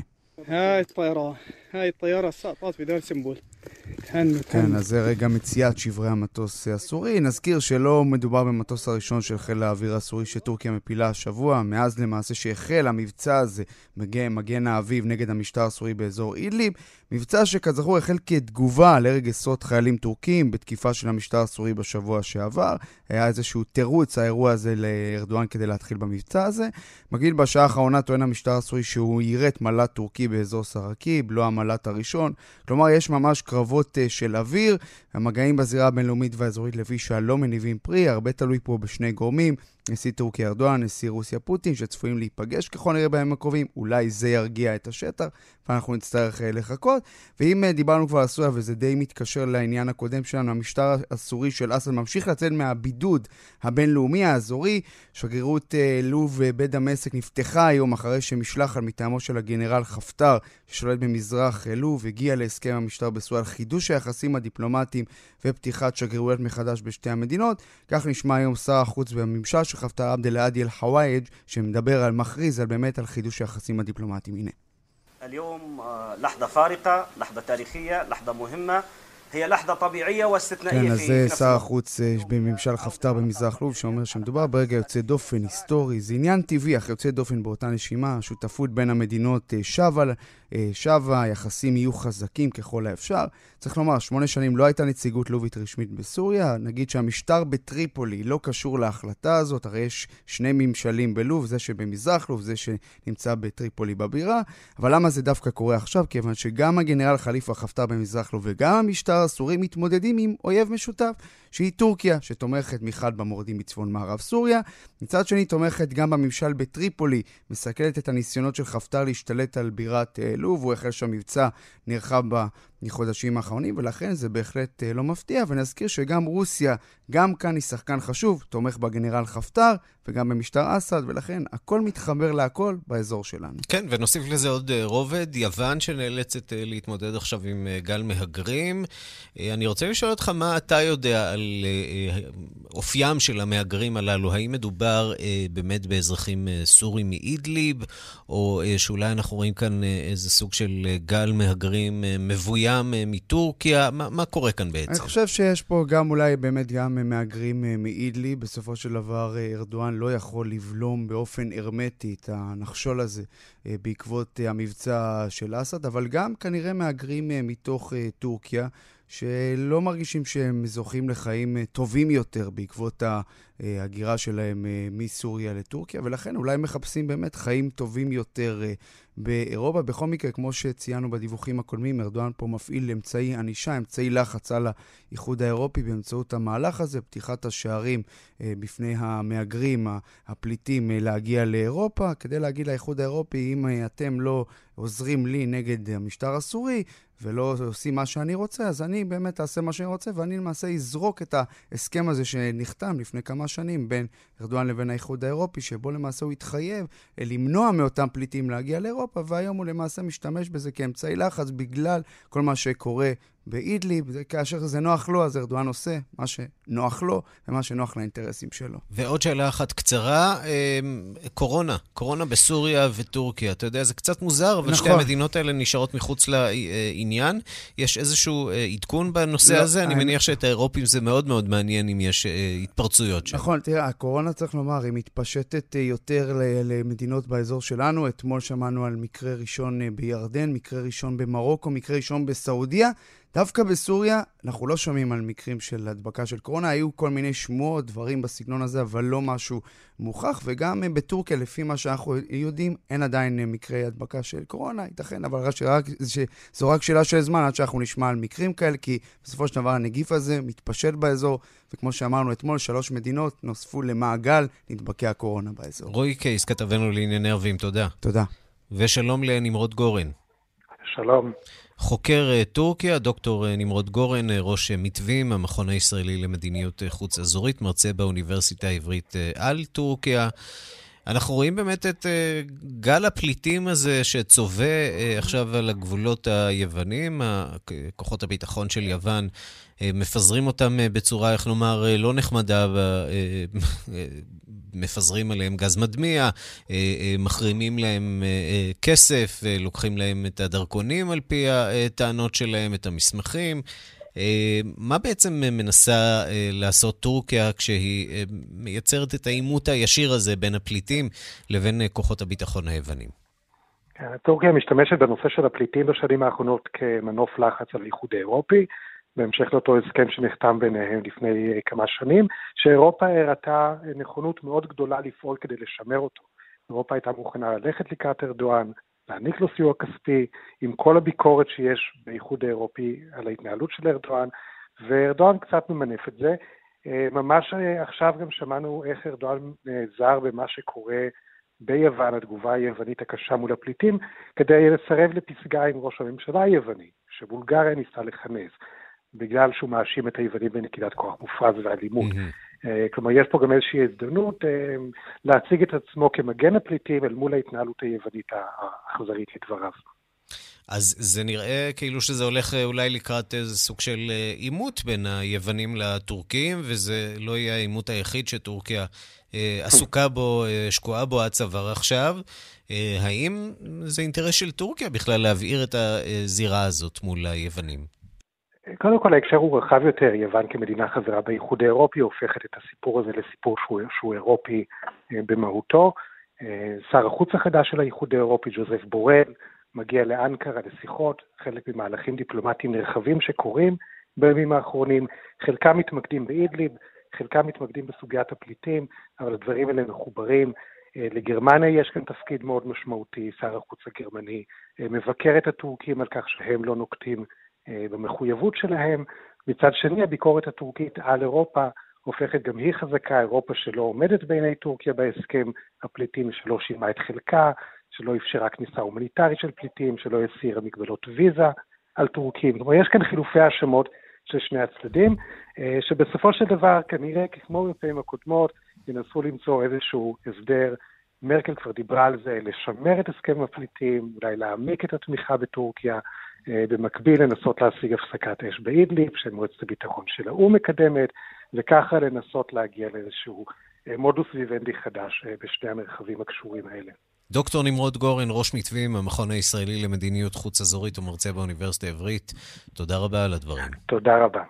K: כן, אז זה רגע מציאת שברי המטוס הסורי. נזכיר שלא מדובר במטוס הראשון של חיל האוויר הסורי שטורקיה מפילה השבוע, מאז למעשה שהחל המבצע הזה, מגן, מגן האביב נגד המשטר הסורי באזור אידליב. מבצע שכזכור החל כתגובה להרג עשרות חיילים טורקים בתקיפה של המשטר הסורי בשבוע שעבר. היה איזשהו תירוץ, האירוע הזה לארדואן כדי להתחיל במבצע הזה. מגעיל בשעה האחרונה טוען המשטר הסורי שהוא יירט מל"ט טורקי באזור סרקיב, לא המל"ט הראשון. כלומר, יש ממש קרבות uh, של אוויר. המגעים בזירה הבינלאומית והאזורית לפי לא מניבים פרי, הרבה תלוי פה בשני גורמים. נשיא טורקיה ארדואן, נשיא רוסיה פוטין, שצפויים להיפגש ככל הנראה בימים הקרובים, אולי זה ירגיע את השטח, ואנחנו נצטרך אה, לחכות. ואם אה, דיברנו כבר על סוריה, וזה די מתקשר לעניין הקודם שלנו, המשטר הסורי של אסד ממשיך לצאת מהבידוד הבינלאומי האזורי. שגרירות אה, לוב בדמשק נפתחה היום אחרי שמשלחת מטעמו של הגנרל חפטר, ששולט במזרח לוב, הגיע להסכם המשטר בסוריה על חידוש היחסים הדיפלומטיים ופתיחת שגרירויות מחדש בשתי המדינות. כך נשמע היום שר החוץ בממשל של חפטר עבד אל-עדי אל-חוואייג', שמדבר על, מכריז על באמת על חידוש היחסים הדיפלומטיים. הנה. اليوم لحظة فارقة لحظة تاريخية لحظة مهمة هي لحظة طبيعية واستثنائية כן, אז זה שר החוץ בממשל חפטר במזרח לוב, שאומר שמדובר ברגע יוצא דופן היסטורי. זה עניין טבעי, אך יוצא דופן באותה נשימה. השותפות בין המדינות שבה אה, שבה, היחסים יהיו חזקים ככל האפשר. צריך לומר, שמונה שנים לא הייתה נציגות לובית רשמית בסוריה. נגיד שהמשטר בטריפולי לא קשור להחלטה הזאת, הרי יש שני ממשלים בלוב, זה שבמזרח לוב, זה שנמצא בטריפולי בבירה. אבל למה זה דווקא קורה עכשיו? כיוון שגם הגנרל חליפה חפטר במזרח לוב וגם המשטר הסורי מתמודדים עם אויב משותף, שהיא טורקיה, שתומכת מחד במורדים בצפון מערב סוריה, מצד שני תומכת גם בממשל בטריפולי, מסכלת את הניסיונות של חפטר להשתלט על בירת אה, לוב, הוא החל שם מבצע נרחב בחודשים האחרונים, ולכן זה בהחלט אה, לא מפתיע. ונזכיר שגם רוסיה, גם כאן היא שחקן חשוב, תומך בגנרל חפטר וגם במשטר אסד, ולכן הכל מתחבר להכל באזור שלנו.
A: כן, ונוסיף לזה עוד אה, רובד, יוון שנאלצת אה, להתמודד עכשיו עם גל מהגרים. אני רוצה לשאול אותך מה אתה יודע על אופיים של המהגרים הללו. האם מדובר באמת באזרחים סורים מאידליב, או שאולי אנחנו רואים כאן איזה סוג של גל מהגרים מבוים מטורקיה? מה, מה קורה כאן בעצם?
K: אני חושב שיש פה גם אולי באמת גם מהגרים מאידלי. בסופו של דבר ארדואן לא יכול לבלום באופן הרמטי את הנחשול הזה בעקבות המבצע של אסד, אבל גם כנראה מהגרים מתוך טורקיה. שלא מרגישים שהם זוכים לחיים טובים יותר בעקבות ההגירה שלהם מסוריה לטורקיה, ולכן אולי מחפשים באמת חיים טובים יותר באירופה. בכל מקרה, כמו שציינו בדיווחים הקודמים, ארדואן פה מפעיל אמצעי ענישה, אמצעי לחץ על האיחוד האירופי באמצעות המהלך הזה, פתיחת השערים אה, בפני המהגרים, הפליטים, אה, להגיע לאירופה, כדי להגיד לאיחוד האירופי, אם אה, אתם לא עוזרים לי נגד המשטר הסורי, ולא עושים מה שאני רוצה, אז אני באמת אעשה מה שאני רוצה, ואני למעשה אזרוק את ההסכם הזה שנחתם לפני כמה שנים בין ארדואן לבין האיחוד האירופי, שבו למעשה הוא התחייב למנוע מאותם פליטים להגיע לאירופה, והיום הוא למעשה משתמש בזה כאמצעי לחץ בגלל כל מה שקורה באידליב, כאשר זה נוח לו, אז ארדואן עושה מה שנוח לו ומה שנוח לאינטרסים שלו.
A: ועוד שאלה אחת קצרה, אמ, קורונה, קורונה בסוריה וטורקיה. אתה יודע, זה קצת מוזר, אבל נכון. שתי המדינות האלה נשארות מחוץ לעניין. יש איזשהו אה, עדכון בנושא לא, הזה? אני, אני מניח שאת האירופים זה מאוד מאוד מעניין אם יש אה, התפרצויות שם.
K: נכון, תראה, הקורונה, צריך לומר, היא מתפשטת אה, יותר למדינות באזור שלנו. אתמול שמענו על מקרה ראשון בירדן, מקרה ראשון במרוקו, מקרה ראשון בסעודיה. דווקא בסוריה אנחנו לא שומעים על מקרים של הדבקה של קורונה, היו כל מיני שמועות, דברים בסגנון הזה, אבל לא משהו מוכח, וגם בטורקיה, לפי מה שאנחנו יודעים, אין עדיין מקרי הדבקה של קורונה, ייתכן, אבל רק, רק, זו רק שאלה של זמן עד שאנחנו נשמע על מקרים כאלה, כי בסופו של דבר הנגיף הזה מתפשט באזור, וכמו שאמרנו אתמול, שלוש מדינות נוספו למעגל נדבקי הקורונה באזור.
A: רועי קייס, כתבנו לענייני ערבים, תודה.
K: תודה.
A: ושלום לנמרוד גורן.
L: שלום.
A: חוקר אה, טורקיה, דוקטור אה, נמרוד גורן, אה, ראש מתווים, המכון הישראלי למדיניות חוץ אזורית, מרצה באוניברסיטה העברית על טורקיה. אנחנו רואים באמת את גל הפליטים הזה שצובא עכשיו על הגבולות היוונים. כוחות הביטחון של יוון מפזרים אותם בצורה, איך נאמר, לא נחמדה מפזרים עליהם גז מדמיע, אה, אה, מחרימים להם אה, כסף, לוקחים להם את הדרכונים על פי הטענות שלהם, את המסמכים. מה בעצם מנסה לעשות טורקיה כשהיא מייצרת את העימות הישיר הזה בין הפליטים לבין כוחות הביטחון היוונים?
L: כן, טורקיה משתמשת בנושא של הפליטים בשנים האחרונות כמנוף לחץ על האיחוד האירופי. בהמשך לאותו הסכם שנחתם ביניהם לפני אה, כמה שנים, שאירופה הראתה נכונות מאוד גדולה לפעול כדי לשמר אותו. אירופה הייתה מוכנה ללכת לקראת ארדואן, להעניק לו סיוע כספי, עם כל הביקורת שיש באיחוד האירופי על ההתנהלות של ארדואן, וארדואן קצת ממנף את זה. אה, ממש אה, עכשיו גם שמענו איך ארדואן נעזר במה שקורה ביוון, התגובה היוונית הקשה מול הפליטים, כדי לסרב לפסגה עם ראש הממשלה היווני, שבולגריה ניסתה לכנס. בגלל שהוא מאשים את היוונים בנקידת כוח מופרז ואלימות. Mm-hmm. כלומר, יש פה גם איזושהי הזדמנות אה, להציג את עצמו כמגן הפליטים אל מול ההתנהלות היוונית האכזרית לדבריו.
A: אז זה נראה כאילו שזה הולך אה, אולי לקראת איזה סוג של עימות בין היוונים לטורקים, וזה לא יהיה העימות היחיד שטורקיה עסוקה בו, שקועה בו עד צוואר עכשיו. האם זה אינטרס של טורקיה בכלל להבעיר את הזירה הזאת מול היוונים?
L: קודם כל ההקשר הוא רחב יותר, יוון כמדינה חברה באיחוד האירופי הופכת את הסיפור הזה לסיפור שהוא, שהוא אירופי אה, במהותו. אה, שר החוץ החדש של האיחוד האירופי, ג'וזף בורל, מגיע לאנקרה לשיחות, חלק ממהלכים דיפלומטיים נרחבים שקורים בימים האחרונים, חלקם מתמקדים באידליב, חלקם מתמקדים בסוגיית הפליטים, אבל הדברים האלה מחוברים. אה, לגרמניה יש כאן תפקיד מאוד משמעותי, שר החוץ הגרמני מבקר את הטורקים על כך שהם לא נוקטים במחויבות שלהם. מצד שני, הביקורת הטורקית על אירופה הופכת גם היא חזקה, אירופה שלא עומדת בעיני טורקיה בהסכם הפליטים, שלא שילמה את חלקה, שלא אפשרה כניסה הומניטרית של פליטים, שלא הסירה מגבלות ויזה על טורקים. כלומר, יש כאן חילופי האשמות של שני הצדדים, אה, שבסופו של דבר, כנראה, כמו בפעמים הקודמות, ינסו למצוא איזשהו הסדר. מרקל כבר דיברה על זה, לשמר את הסכם הפליטים, אולי להעמיק את התמיכה בטורקיה, אה, במקביל לנסות להשיג הפסקת אש באידליב, שמועצת הביטחון של האו"ם מקדמת, וככה לנסות להגיע לאיזשהו אה, מודוס ויבנדי חדש אה, בשני המרחבים הקשורים האלה.
A: דוקטור נמרוד גורן, ראש מתווים, המכון הישראלי למדיניות חוץ אזורית ומרצה באוניברסיטה העברית, תודה רבה על הדברים.
L: תודה רבה.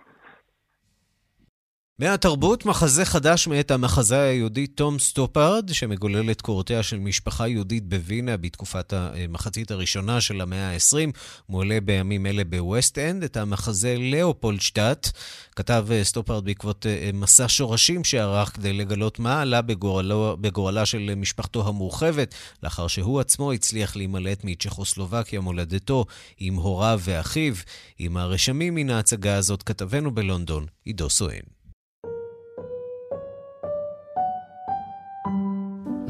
A: מהתרבות, מחזה חדש מאת המחזאי היהודי תום סטופרד, שמגולל את קורותיה של משפחה יהודית בווינה בתקופת המחצית הראשונה של המאה ה-20, מועלה בימים אלה בווסט אנד, את המחזה לאופולדשטאט. כתב אה, סטופרד בעקבות אה, מסע שורשים שערך כדי לגלות מה עלה בגורלו, בגורלה של משפחתו המורחבת, לאחר שהוא עצמו הצליח להימלט מצ'כוסלובקיה, מולדתו, עם הוריו ואחיו. עם הרשמים מן ההצגה הזאת כתבנו בלונדון, עידו סואן.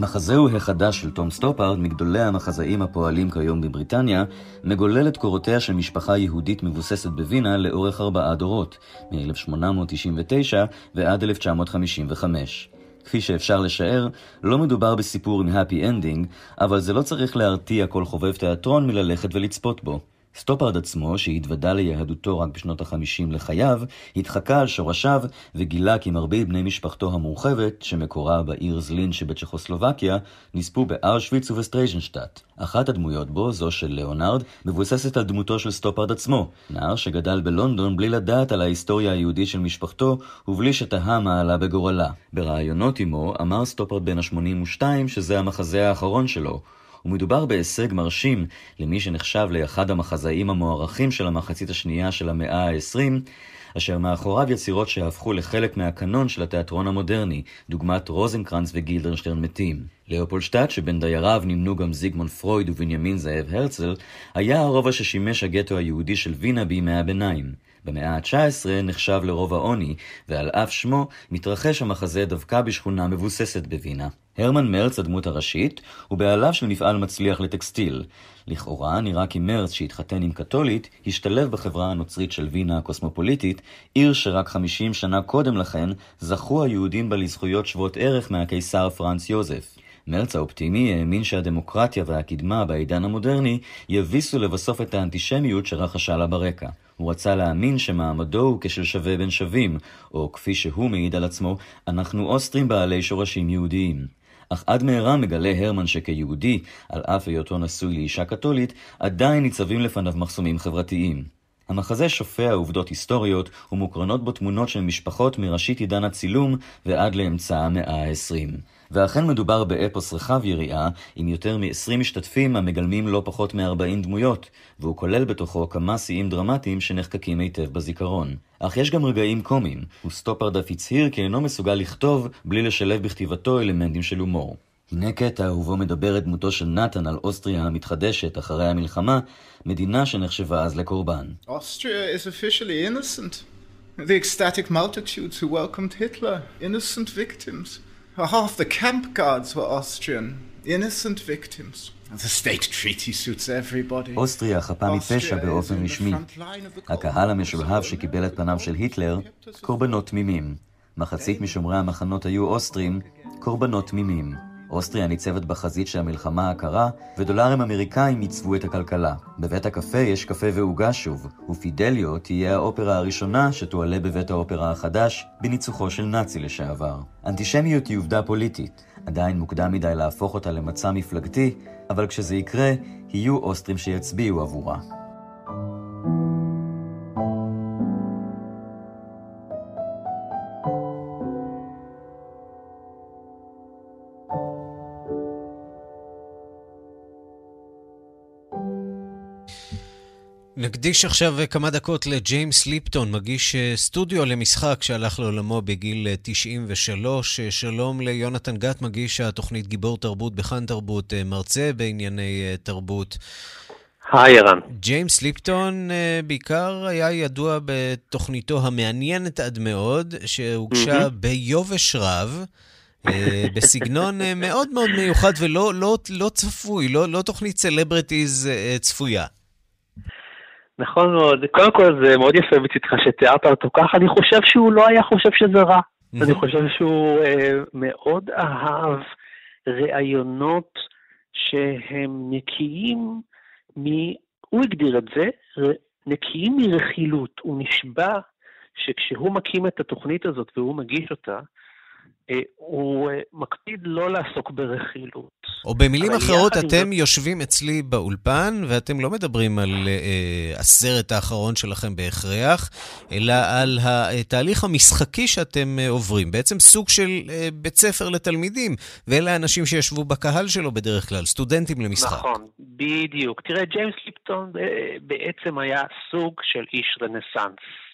M: מחזהו החדש של תום סטופארד, מגדולי המחזאים הפועלים כיום בבריטניה, מגולל את קורותיה של משפחה יהודית מבוססת בווינה לאורך ארבעה דורות, מ-1899 ועד 1955. כפי שאפשר לשער, לא מדובר בסיפור עם happy ending, אבל זה לא צריך להרתיע כל חובב תיאטרון מללכת ולצפות בו. סטופרד עצמו, שהתוודה ליהדותו רק בשנות החמישים לחייו, התחקה על שורשיו וגילה כי מרבית בני משפחתו המורחבת, שמקורה בעיר זלין שבצ'כוסלובקיה, נספו באושוויץ ובטרזיינשטאט. אחת הדמויות בו, זו של ליאונרד, מבוססת על דמותו של סטופרד עצמו, נער שגדל בלונדון בלי לדעת על ההיסטוריה היהודית של משפחתו, ובלי שתהה מה עלה בגורלה. בראיונות עמו, אמר סטופרד בן ה-82 שזה המחזה האחרון שלו, ומדובר בהישג מרשים למי שנחשב לאחד המחזאים המוערכים של המחצית השנייה של המאה ה-20, אשר מאחוריו יצירות שהפכו לחלק מהקנון של התיאטרון המודרני, דוגמת רוזנקרנץ וגילדרשטרן מתים. לאופולשטאט, שבין דייריו נמנו גם זיגמונד פרויד ובנימין זאב הרצל, היה הרובע ששימש הגטו היהודי של וינה בימי הביניים. במאה ה-19 נחשב לרוב העוני, ועל אף שמו מתרחש המחזה דווקא בשכונה מבוססת בווינה. הרמן מרץ, הדמות הראשית, הוא בעליו של מפעל מצליח לטקסטיל. לכאורה נראה כי מרץ, שהתחתן עם קתולית, השתלב בחברה הנוצרית של וינה הקוסמופוליטית, עיר שרק 50 שנה קודם לכן זכו היהודים בה לזכויות שוות ערך מהקיסר פרנץ יוזף. מרץ האופטימי האמין שהדמוקרטיה והקדמה בעידן המודרני יביסו לבסוף את האנטישמיות שרחשה לה ברקע. הוא רצה להאמין שמעמדו הוא כשל שווה בין שווים, או כפי שהוא מעיד על עצמו, אנחנו אוסטרים בעלי שורשים יהודיים. אך עד מהרה מגלה הרמן שכיהודי, על אף היותו נשוי לאישה קתולית, עדיין ניצבים לפניו מחסומים חברתיים. המחזה שופע עובדות היסטוריות ומוקרנות בו תמונות של משפחות מראשית עידן הצילום ועד לאמצע המאה ה-20. ואכן מדובר באפוס רחב יריעה, עם יותר מ-20 משתתפים המגלמים לא פחות מ-40 דמויות, והוא כולל בתוכו כמה שיאים דרמטיים שנחקקים היטב בזיכרון. אך יש גם רגעים קומיים, וסטופרד אף הצהיר כי אינו מסוגל לכתוב בלי לשלב בכתיבתו אלמנטים של הומור. הנה קטע ובו מדברת דמותו של נתן על אוסטריה המתחדשת אחרי המלחמה, מדינה שנחשבה אז לקורבן.
N: Austria is officially innocent. The ecstatic multitudes who welcomed Hitler, innocent victims. Half the camp guards were Austrian, innocent victims. The state treaty suits everybody.
M: אוסטריה חפה מפשע באופן רשמי. הקהל המשולהב שקיבל את פניו של היטלר, קורבנות תמימים. מחצית משומרי המחנות היו אוסטרים, קורבנות תמימים. אוסטריה ניצבת בחזית של המלחמה הקרה, ודולרים אמריקאים ייצבו את הכלכלה. בבית הקפה יש קפה ועוגה שוב, ופידליו תהיה האופרה הראשונה שתועלה בבית האופרה החדש, בניצוחו של נאצי לשעבר. אנטישמיות היא עובדה פוליטית. עדיין מוקדם מדי להפוך אותה למצע מפלגתי, אבל כשזה יקרה, יהיו אוסטרים שיצביעו עבורה.
A: נקדיש עכשיו כמה דקות לג'יימס ליפטון, מגיש אה, סטודיו למשחק שהלך לעולמו בגיל 93. אה, אה, שלום ליונתן גת, מגיש התוכנית גיבור תרבות בכאן תרבות, מרצה בענייני תרבות.
O: היי ערן.
A: ג'יימס ליפטון בעיקר היה ידוע בתוכניתו המעניינת עד מאוד, שהוגשה ביובש רב. בסגנון מאוד מאוד מיוחד ולא לא, לא צפוי, לא, לא תוכנית celebrities צפויה.
O: נכון מאוד. קודם כל זה מאוד יפה מצדך שתיארת אותו ככה, אני חושב שהוא לא היה חושב שזה רע. אני חושב שהוא אה, מאוד אהב ראיונות שהם נקיים מ... הוא הגדיר את זה, נקיים מרכילות. הוא נשבע שכשהוא מקים את התוכנית הזאת והוא מגיש אותה, הוא אה, מקפיד לא לעסוק ברכילות.
A: או במילים אחרות, אתם זאת... יושבים אצלי באולפן, ואתם לא מדברים על uh, הסרט האחרון שלכם בהכרח, אלא על התהליך המשחקי שאתם uh, עוברים. בעצם סוג של uh, בית ספר לתלמידים, ואלה האנשים שישבו בקהל שלו בדרך כלל, סטודנטים למשחק.
O: נכון, בדיוק. תראה, ג'יימס ליפטון בעצם היה סוג של איש רנסאנס.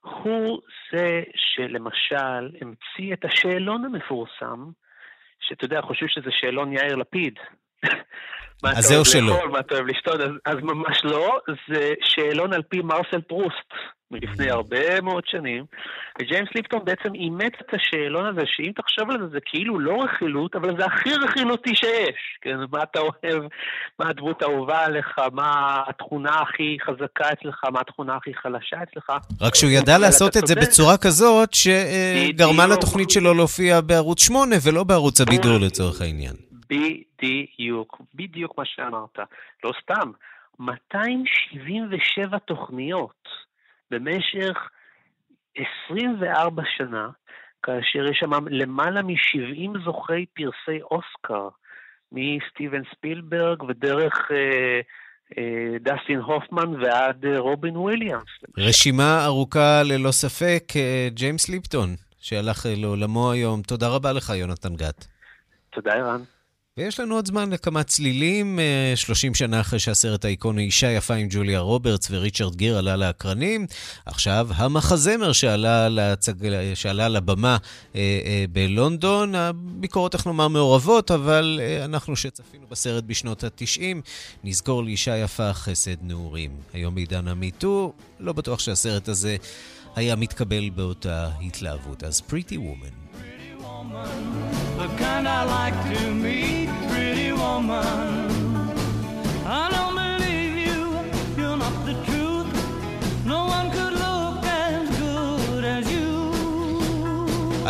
O: הוא זה שלמשל המציא את השאלון המפורסם, שאתה יודע, חושבים שזה שאלון יאיר לפיד.
A: אז זהו שלא.
O: מה אתה אוהב לשתות, אז, אז ממש לא, זה שאלון על פי מרסל פרוסט. מלפני. הרבה מאוד שנים, וג'יימס ליפטון בעצם אימץ את השאלון הזה, שאם תחשוב על זה, זה כאילו לא רכילות, אבל זה הכי רכילותי שיש. כן, מה אתה אוהב, מה הדמות האהובה עליך, מה התכונה הכי חזקה אצלך, מה התכונה הכי חלשה אצלך.
A: רק שהוא ידע לעשות את זה בצורה כזאת, שגרמה לתוכנית שלו להופיע בערוץ 8 ולא בערוץ הבידור לצורך העניין.
O: בדיוק, בדיוק מה שאמרת. לא סתם, 277 תוכניות. במשך 24 שנה, כאשר יש שם למעלה מ-70 זוכי פרסי אוסקר, מסטיבן ספילברג ודרך אה, אה, דסטין הופמן ועד אה, רובין וויליאמס.
A: רשימה ארוכה ללא ספק, אה, ג'יימס ליפטון, שהלך לעולמו היום. תודה רבה לך, יונתן גת.
O: תודה, ערן.
A: ויש לנו עוד זמן לכמה צלילים, 30 אה, שנה אחרי שהסרט האיקוני אישה יפה עם ג'וליה רוברטס וריצ'רד גיר עלה לאקרנים. עכשיו המחזמר שעלה, להצג... שעלה לבמה אה, אה, בלונדון, הביקורות, איך נאמר, מעורבות, אבל אנחנו שצפינו בסרט בשנות ה-90, נזכור לאישה יפה חסד נעורים. היום בעידן המיטו, לא בטוח שהסרט הזה היה מתקבל באותה התלהבות. אז פריטי וומן. the kind I like to meet,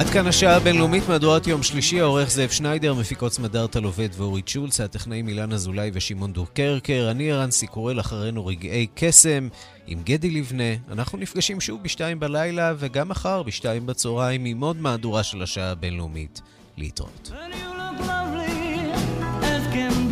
A: עד כאן השעה הבינלאומית מהדורת יום שלישי, העורך זאב שניידר, מפיקות סמדארטה לובד ואורית שולץ, הטכנאים אילן אזולאי ושמעון דוקרקר, אני ערן סיקורל, אחרינו רגעי קסם עם גדי לבנה. אנחנו נפגשים שוב בשתיים בלילה וגם מחר בשתיים בצהריים עם עוד מהדורה של השעה הבינלאומית. להתראות. can